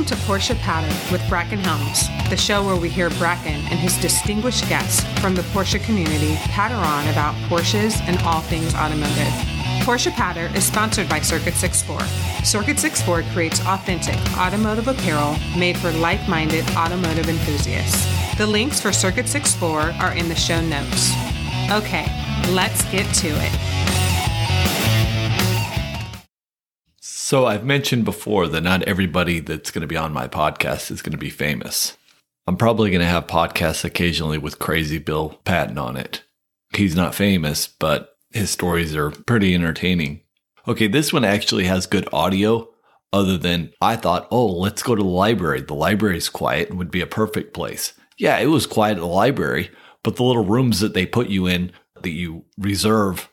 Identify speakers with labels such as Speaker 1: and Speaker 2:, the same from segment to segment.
Speaker 1: Welcome to Porsche Patter with Bracken Helms, the show where we hear Bracken and his distinguished guests from the Porsche community patter on about Porsches and all things automotive. Porsche Patter is sponsored by Circuit 64. Circuit 64 creates authentic automotive apparel made for like minded automotive enthusiasts. The links for Circuit 64 are in the show notes. Okay, let's get to it.
Speaker 2: So I've mentioned before that not everybody that's going to be on my podcast is going to be famous. I'm probably going to have podcasts occasionally with crazy Bill Patton on it. He's not famous, but his stories are pretty entertaining. Okay, this one actually has good audio other than I thought, oh, let's go to the library. The library's quiet and would be a perfect place. Yeah, it was quiet at the library, but the little rooms that they put you in that you reserve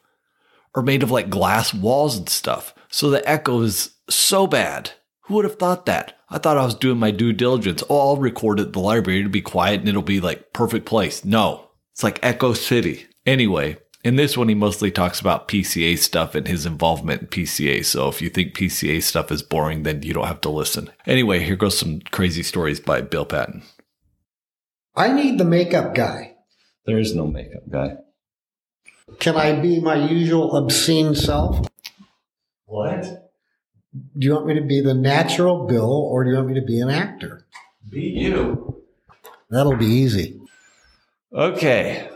Speaker 2: are made of like glass walls and stuff. So the echo is so bad. Who would have thought that? I thought I was doing my due diligence. Oh, I'll record at the library to be quiet and it'll be like perfect place. No, it's like Echo City. Anyway, in this one, he mostly talks about PCA stuff and his involvement in PCA. So if you think PCA stuff is boring, then you don't have to listen. Anyway, here goes some crazy stories by Bill Patton.
Speaker 3: I need the makeup guy.
Speaker 2: There is no makeup guy.
Speaker 3: Can I be my usual obscene self?
Speaker 2: What?
Speaker 3: Do you want me to be the natural Bill or do you want me to be an actor?
Speaker 2: Be you.
Speaker 3: That'll be easy.
Speaker 2: Okay.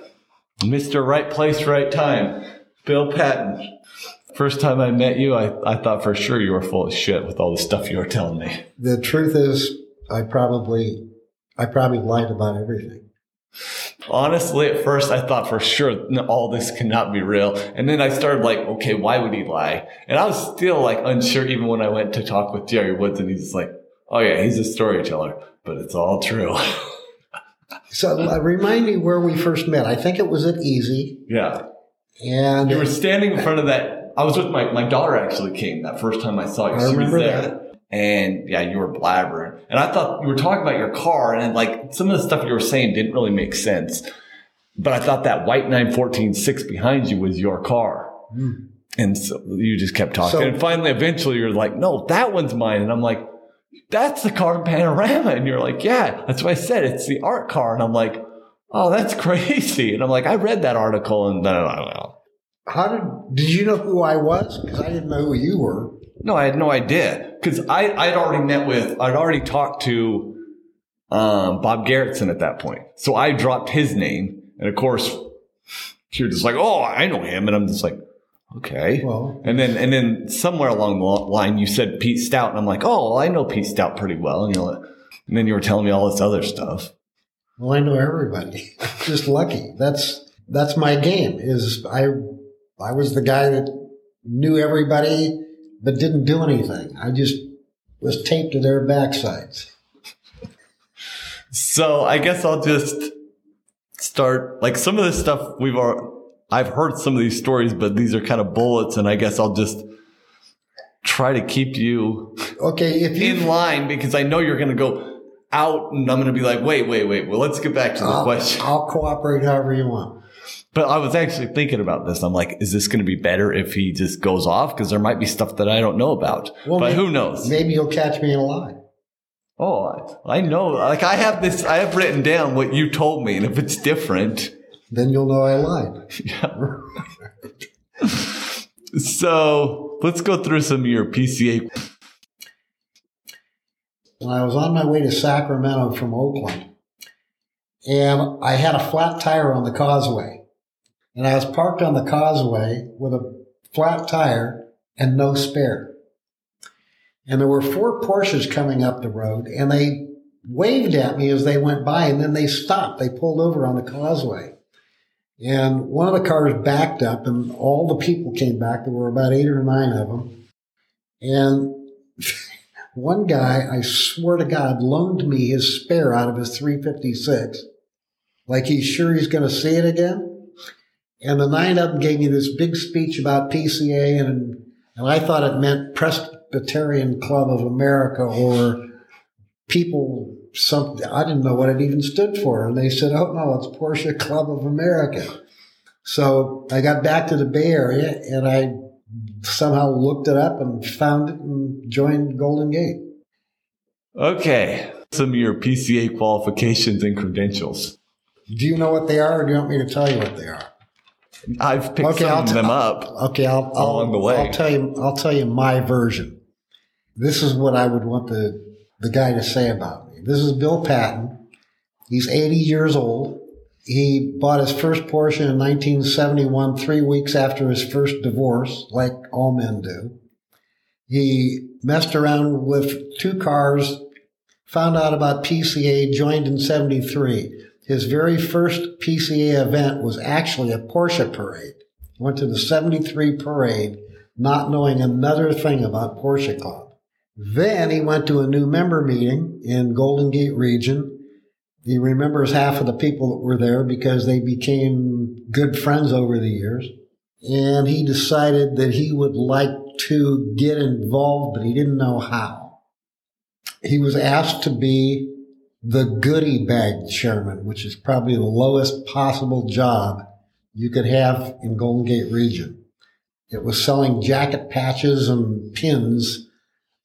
Speaker 2: Mr. Right Place, Right Time. Bill Patton. First time I met you, I, I thought for sure you were full of shit with all the stuff you were telling me.
Speaker 3: The truth is, I probably, I probably lied about everything.
Speaker 2: Honestly, at first I thought for sure no, all this cannot be real. And then I started like, okay, why would he lie? And I was still like unsure even when I went to talk with Jerry Woods and he's like, oh yeah, he's a storyteller, but it's all true.
Speaker 3: so uh, remind me where we first met. I think it was at Easy.
Speaker 2: Yeah.
Speaker 3: And
Speaker 2: you were standing in front of that. I was with my, my daughter actually came that first time I saw you.
Speaker 3: I remember
Speaker 2: that and yeah, you were blabbering. And I thought you were talking about your car, and like some of the stuff you were saying didn't really make sense. But I thought that white 914 6 behind you was your car. Mm. And so you just kept talking. So, and finally, eventually, you're like, no, that one's mine. And I'm like, that's the car Panorama. And you're like, yeah, that's what I said. It's the art car. And I'm like, oh, that's crazy. And I'm like, I read that article and then I
Speaker 3: How did, did you know who I was? Because I didn't know who you were.
Speaker 2: No, I had no idea because I I'd already met with I'd already talked to um, Bob Garretson at that point, so I dropped his name, and of course you're just like, oh, I know him, and I'm just like, okay. Well, and then and then somewhere along the line you said Pete Stout, and I'm like, oh, well, I know Pete Stout pretty well, and you know, and then you were telling me all this other stuff.
Speaker 3: Well, I know everybody. just lucky. That's that's my game. Is I I was the guy that knew everybody but didn't do anything. I just was taped to their backsides.
Speaker 2: So I guess I'll just start like some of this stuff we've already, I've heard some of these stories, but these are kind of bullets, and I guess I'll just try to keep you
Speaker 3: okay if
Speaker 2: you, in line because I know you're going to go out, and I'm going to be like, wait, wait, wait. Well, let's get back to the
Speaker 3: I'll,
Speaker 2: question.
Speaker 3: I'll cooperate however you want.
Speaker 2: But I was actually thinking about this. I'm like, is this going to be better if he just goes off? Because there might be stuff that I don't know about. Well, but
Speaker 3: maybe,
Speaker 2: who knows?
Speaker 3: Maybe he'll catch me in a lie.
Speaker 2: Oh, I, I know. Like I have this, I have written down what you told me, and if it's different,
Speaker 3: then you'll know I lied.
Speaker 2: Yeah. so let's go through some of your PCA.
Speaker 3: When I was on my way to Sacramento from Oakland, and I had a flat tire on the causeway and I was parked on the causeway with a flat tire and no spare. And there were four Porsches coming up the road and they waved at me as they went by and then they stopped. They pulled over on the causeway. And one of the cars backed up and all the people came back. There were about eight or nine of them. And one guy, I swear to God, loaned me his spare out of his 356. Like he's sure he's going to see it again. And the nine of them gave me this big speech about PCA, and, and I thought it meant Presbyterian Club of America or people something. I didn't know what it even stood for. And they said, oh, no, it's Porsche Club of America. So I got back to the Bay Area and I somehow looked it up and found it and joined Golden Gate.
Speaker 2: Okay. Some of your PCA qualifications and credentials.
Speaker 3: Do you know what they are, or do you want me to tell you what they are?
Speaker 2: I've picked some
Speaker 3: I'll
Speaker 2: of them up.
Speaker 3: Okay, I'll, I'll
Speaker 2: Along the way.
Speaker 3: I'll tell you. I'll tell you my version. This is what I would want the the guy to say about me. This is Bill Patton. He's 80 years old. He bought his first Porsche in 1971, three weeks after his first divorce, like all men do. He messed around with two cars, found out about PCA, joined in 73. His very first PCA event was actually a Porsche parade. Went to the 73 parade, not knowing another thing about Porsche Club. Then he went to a new member meeting in Golden Gate region. He remembers half of the people that were there because they became good friends over the years. And he decided that he would like to get involved, but he didn't know how. He was asked to be the goodie bag chairman, which is probably the lowest possible job you could have in Golden Gate region. It was selling jacket patches and pins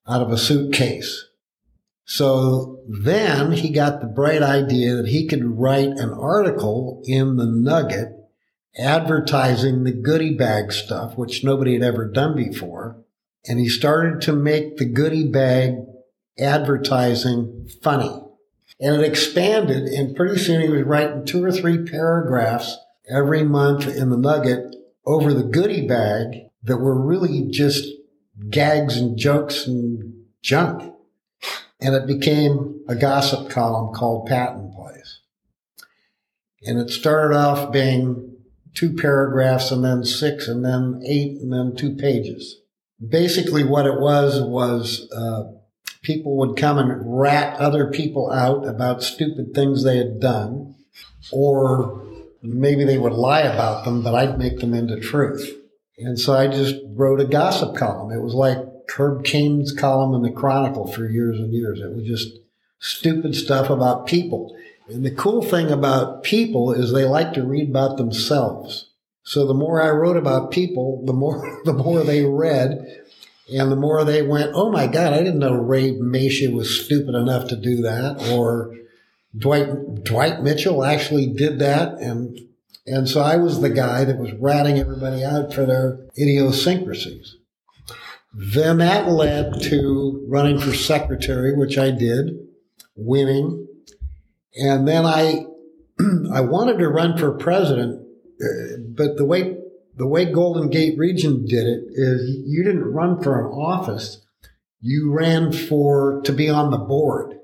Speaker 3: out of a suitcase. So then he got the bright idea that he could write an article in the Nugget advertising the goodie bag stuff, which nobody had ever done before. And he started to make the goodie bag advertising funny. And it expanded, and pretty soon he was writing two or three paragraphs every month in the Nugget over the goodie bag that were really just gags and jokes and junk. And it became a gossip column called Patton Place. And it started off being two paragraphs and then six and then eight and then two pages. Basically what it was was, uh, people would come and rat other people out about stupid things they had done, or maybe they would lie about them, but I'd make them into truth. And so I just wrote a gossip column. It was like Herb Caen's column in the Chronicle for years and years. It was just stupid stuff about people. And the cool thing about people is they like to read about themselves. So the more I wrote about people, the more the more they read, and the more they went, "Oh my God, I didn't know Ray Masha was stupid enough to do that," or Dwight Dwight Mitchell actually did that, and and so I was the guy that was ratting everybody out for their idiosyncrasies. Then that led to running for secretary, which I did, winning. And then I, I wanted to run for president, uh, but the way, the way Golden Gate Region did it is you didn't run for an office. You ran for, to be on the board.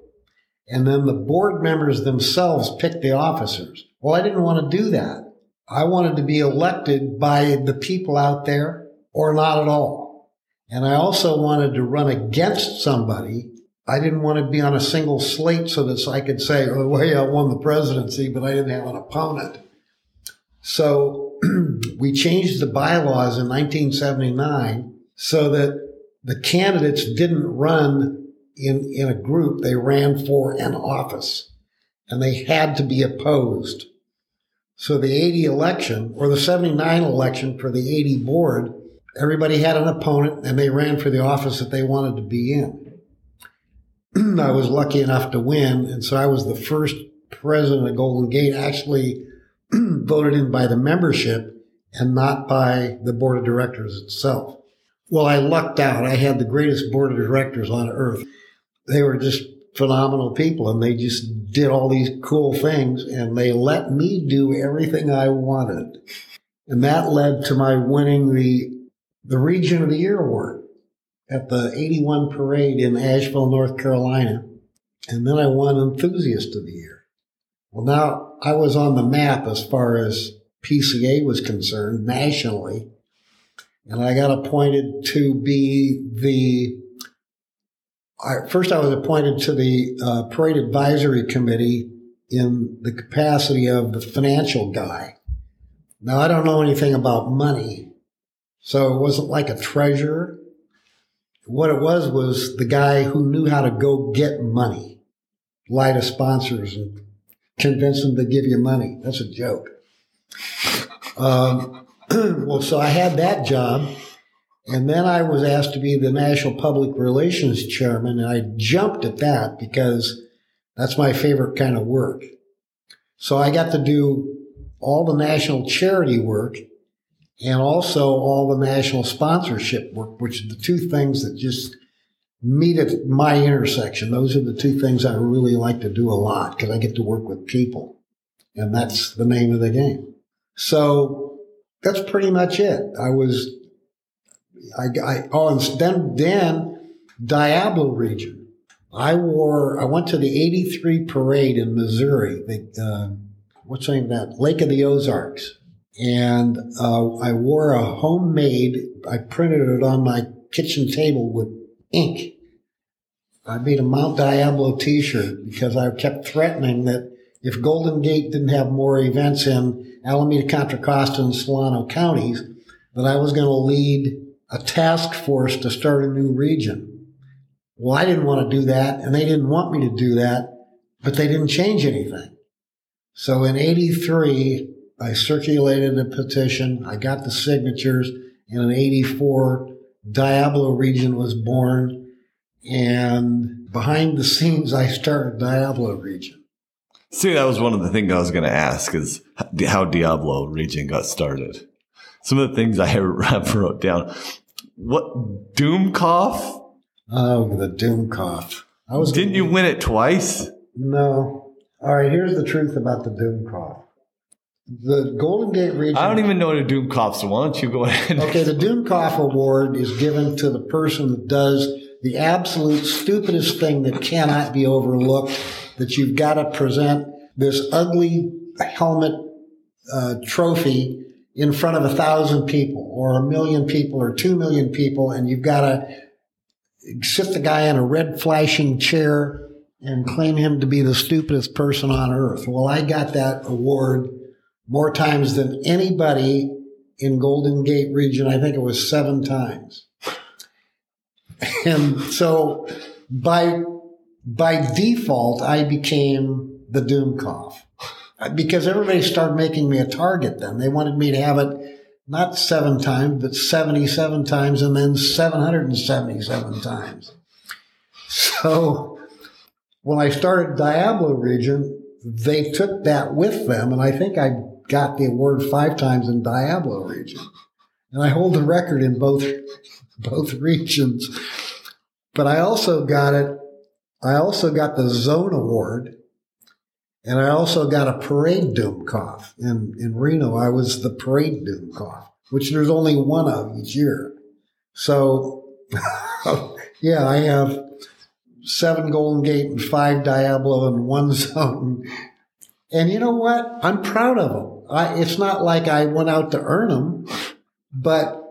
Speaker 3: And then the board members themselves picked the officers. Well, I didn't want to do that. I wanted to be elected by the people out there or not at all. And I also wanted to run against somebody. I didn't want to be on a single slate so that I could say, oh, well, yeah, I won the presidency, but I didn't have an opponent. So we changed the bylaws in 1979 so that the candidates didn't run in, in a group. They ran for an office and they had to be opposed. So the 80 election or the 79 election for the 80 board, everybody had an opponent and they ran for the office that they wanted to be in. I was lucky enough to win. And so I was the first president of Golden Gate actually voted in by the membership and not by the board of directors itself. Well, I lucked out. I had the greatest board of directors on earth. They were just phenomenal people and they just did all these cool things and they let me do everything I wanted. And that led to my winning the, the Region of the Year award at the 81 parade in Asheville, North Carolina. And then I won Enthusiast of the Year. Well, now I was on the map as far as PCA was concerned nationally. And I got appointed to be the first, I was appointed to the uh, Parade Advisory Committee in the capacity of the financial guy. Now, I don't know anything about money, so it wasn't like a treasurer. What it was was the guy who knew how to go get money, lie to sponsors and convince them to give you money. That's a joke. Um, well, so I had that job. And then I was asked to be the National Public Relations Chairman, and I jumped at that because that's my favorite kind of work. So I got to do all the national charity work and also all the national sponsorship work, which are the two things that just meet at my intersection. Those are the two things I really like to do a lot because I get to work with people. And that's the name of the game. So that's pretty much it. I was, I, I oh, and then, then Diablo region. I wore, I went to the 83 parade in Missouri. The, uh, what's the name of that? Lake of the Ozarks. And uh, I wore a homemade, I printed it on my kitchen table with ink. I made a Mount Diablo t-shirt because I kept threatening that if Golden Gate didn't have more events in Alameda, Contra Costa, and Solano counties, that I was going to lead a task force to start a new region. Well, I didn't want to do that, and they didn't want me to do that, but they didn't change anything. So in 83, I circulated a petition. I got the signatures. And in 84, Diablo region was born. And behind the scenes, I started Diablo region.
Speaker 2: See, that was one of the things I was going to ask is how Diablo region got started. Some of the things I wrote down. What Dummkopf?
Speaker 3: Oh, the Dummkopf.
Speaker 2: I was. Didn't you win it twice?
Speaker 3: No. All right. Here's the truth about the Dummkopf. The Golden Gate region.
Speaker 2: I don't even know what a doom. So why don't you go ahead?
Speaker 3: okay, the Dummkopf award is given to the person that does the absolute stupidest thing that cannot be overlooked. That you've got to present this ugly helmet uh, trophy in front of a thousand people or a million people or two million people, and you've got to sit the guy in a red flashing chair and claim him to be the stupidest person on earth. Well, I got that award more times than anybody in Golden Gate region. I think it was seven times. And so by, by default, I became the Dummkopf because everybody started making me a target then. They wanted me to have it not seven times, but 77 times and then 777 times. So when I started Diablo region, they took that with them. And I think I got the award five times in Diablo region. And I hold the record in both, both regions. But I also got it. I also got the zone award and I also got a parade Dummkopf in, in Reno. I was the parade Dummkopf, which there's only one of each year. So yeah, I have seven Golden Gate and five Diablo and one zone. And you know what? I'm proud of them. I, it's not like I went out to earn them, but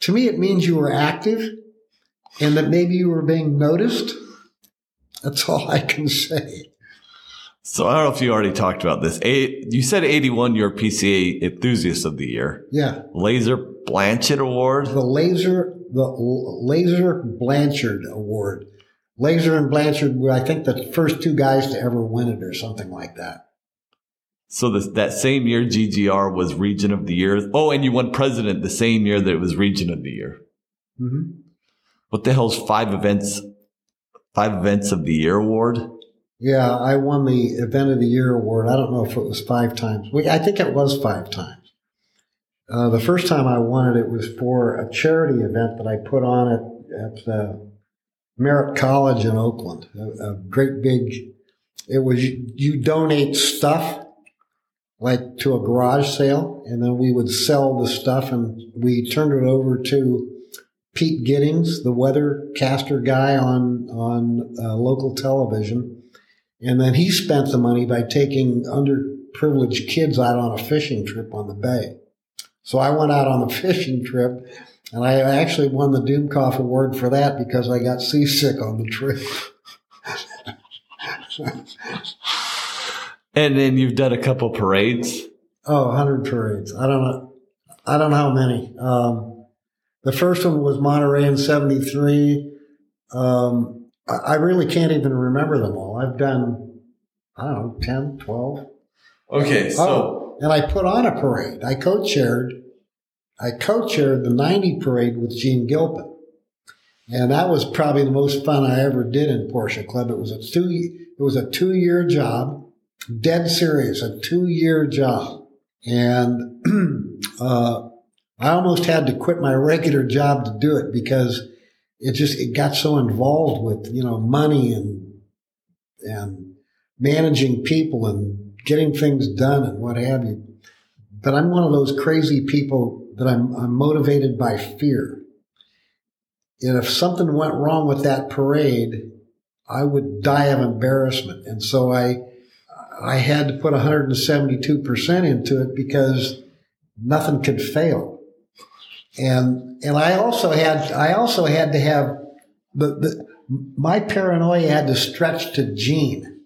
Speaker 3: to me, it means you were active and that maybe you were being noticed. That's all I can say.
Speaker 2: So I don't know if you already talked about this. A, you said 81, you're PCA enthusiast of the year.
Speaker 3: Yeah.
Speaker 2: Laser Blanchard Award.
Speaker 3: The Laser, the Laser Blanchard Award. Laser and Blanchard were, I think, the first two guys to ever win it or something like that.
Speaker 2: So this, that same year, GGR was Region of the Year. Oh, and you won President the same year that it was Region of the Year. Mm-hmm. What the hell's five events? Five events of the year award?
Speaker 3: Yeah, I won the Event of the Year award. I don't know if it was five times. I think it was five times. Uh, the first time I won it, it was for a charity event that I put on at, at the Merritt College in Oakland. A, a great big, it was you donate stuff like to a garage sale, and then we would sell the stuff, and we turned it over to Pete Giddings, the weathercaster guy on on uh, local television, and then he spent the money by taking underprivileged kids out on a fishing trip on the bay. So I went out on the fishing trip, and I actually won the Dummkopf Award for that because I got seasick on the trip.
Speaker 2: And then you've done a couple parades.
Speaker 3: Oh, 100 parades. I don't know. I don't know how many. Um, the first one was Monterey in 73. Um, I, I really can't even remember them all. I've done, I don't know, 10, 12.
Speaker 2: Okay. So,
Speaker 3: oh, and I put on a parade. I co-chaired I co-chaired the 90 parade with Gene Gilpin. And that was probably the most fun I ever did in Porsche Club. It was a two, it was a two year job, dead serious, a two year job. And, uh, I almost had to quit my regular job to do it because it just, it got so involved with, you know, money and, and managing people and getting things done and what have you. But I'm one of those crazy people that I'm, I'm motivated by fear. And if something went wrong with that parade, I would die of embarrassment. And so I, I had to put 172% into it because nothing could fail. And, and I also had, I also had to have the, the, my paranoia had to stretch to Gene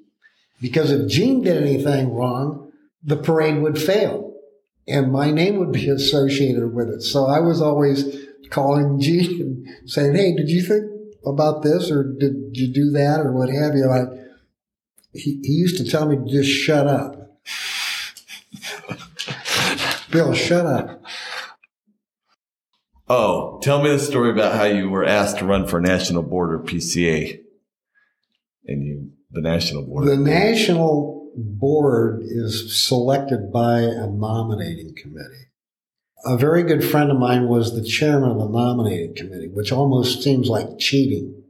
Speaker 3: because if Gene did anything wrong, the parade would fail and my name would be associated with it. So I was always calling Gene and saying, Hey, did you think about this or did you do that or what have you? I, he, he used to tell me to just shut up. Bill, shut up.
Speaker 2: Oh, tell me the story about how you were asked to run for national board or PCA and you, the national board.
Speaker 3: The national board is selected by a nominating committee. A very good friend of mine was the chairman of the nominating committee, which almost seems like cheating.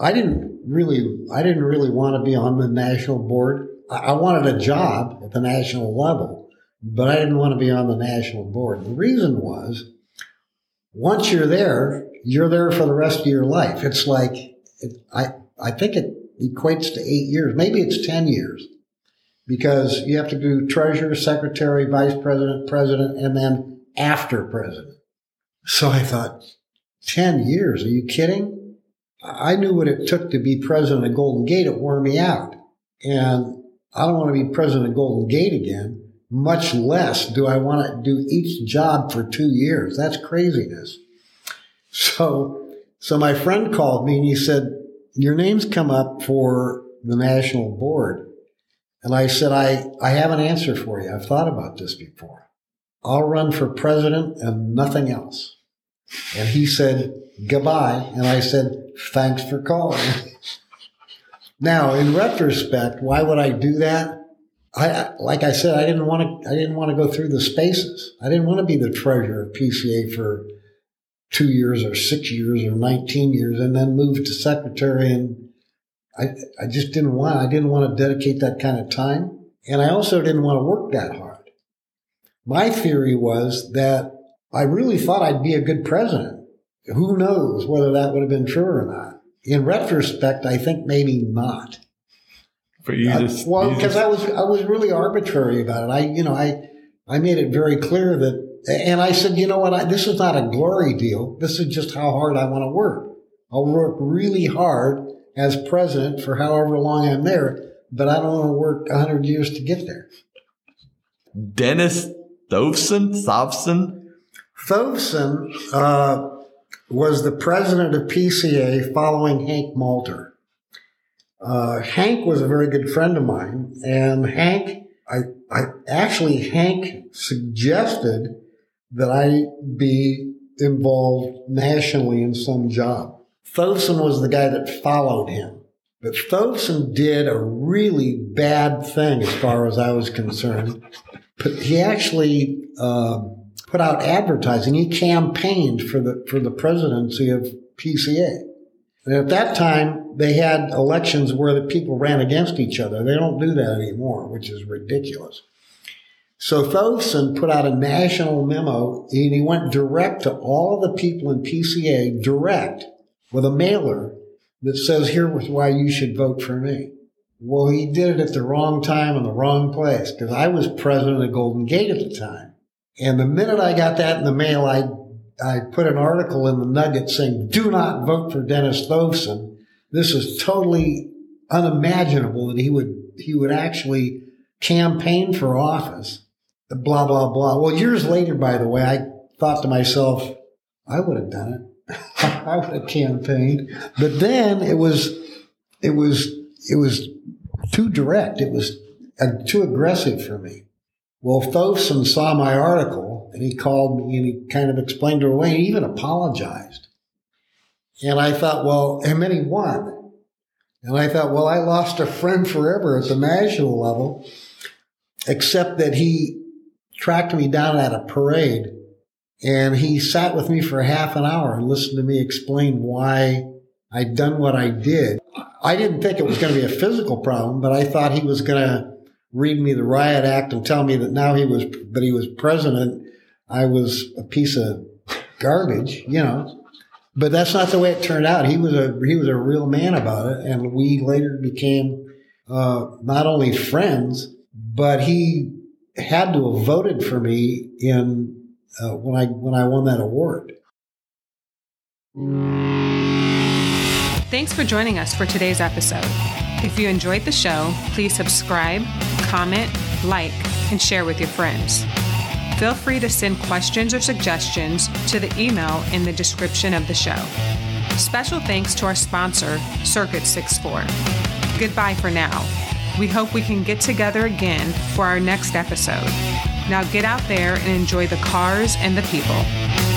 Speaker 3: I didn't really, I didn't really want to be on the national board. I wanted a job at the national level, but I didn't want to be on the national board. The reason was once you're there, you're there for the rest of your life. It's like, it, I, I think it equates to eight years. Maybe it's 10 years because you have to do treasurer, secretary, vice president, president, and then after president. So I thought, 10 years? Are you kidding? I knew what it took to be president of Golden Gate. It wore me out. And I don't want to be president of Golden Gate again. Much less do I want to do each job for two years. That's craziness. So, so my friend called me and he said, your name's come up for the national board. And I said, I, I have an answer for you. I've thought about this before. I'll run for president and nothing else. And he said, goodbye. And I said, thanks for calling. now, in retrospect, why would I do that? I, like I said, I didn't want to, I didn't want to go through the spaces. I didn't want to be the treasurer of PCA for two years or six years or 19 years and then move to secretary. And I, I just didn't want, I didn't want to dedicate that kind of time. And I also didn't want to work that hard. My theory was that I really thought I'd be a good president. Who knows whether that would have been true or not? In retrospect, I think maybe not.
Speaker 2: For you just,
Speaker 3: uh, well, because I was I was really arbitrary about it. I you know I I made it very clear that, and I said, you know what, I, this is not a glory deal. This is just how hard I want to work. I'll work really hard as president for however long I'm there, but I don't want to work 100 years to get there.
Speaker 2: Dennis Thovson? Thovson?
Speaker 3: Thovson uh, was the president of PCA following Hank Malter. Uh, Hank was a very good friend of mine, and Hank, I, I actually, Hank suggested that I be involved nationally in some job. Thovson was the guy that followed him. But Thovson did a really bad thing as far as I was concerned. But he actually uh, put out advertising. He campaigned for the for the presidency of PCA. And at that time, they had elections where the people ran against each other. They don't do that anymore, which is ridiculous. So Thovson put out a national memo and he went direct to all the people in PCA, direct, with a mailer that says, here's why you should vote for me. Well, he did it at the wrong time in the wrong place because I was president of Golden Gate at the time. And the minute I got that in the mail, I, I put an article in the Nugget saying, do not vote for Dennis Thovson. This is totally unimaginable that he would, he would actually campaign for office. Blah, blah, blah. Well, years later, by the way, I thought to myself, I would have done it. I would have campaigned. But then it was, it was, it was too direct. It was uh, too aggressive for me. Well, Thovson saw my article And he called me and he kind of explained her away. He even apologized. And I thought, well, and then he won. And I thought, well, I lost a friend forever at the national level, except that he tracked me down at a parade and he sat with me for half an hour and listened to me explain why I'd done what I did. I didn't think it was going to be a physical problem, but I thought he was going to read me the riot act and tell me that now he was, that he was president. I was a piece of garbage, you know. But that's not the way it turned out. He was a he was a real man about it, and we later became uh, not only friends, but he had to have voted for me in uh, when I when I won that award.
Speaker 1: Thanks for joining us for today's episode. If you enjoyed the show, please subscribe, comment, like, and share with your friends. Feel free to send questions or suggestions to the email in the description of the show. Special thanks to our sponsor, Circuit 64. Goodbye for now. We hope we can get together again for our next episode. Now get out there and enjoy the cars and the people.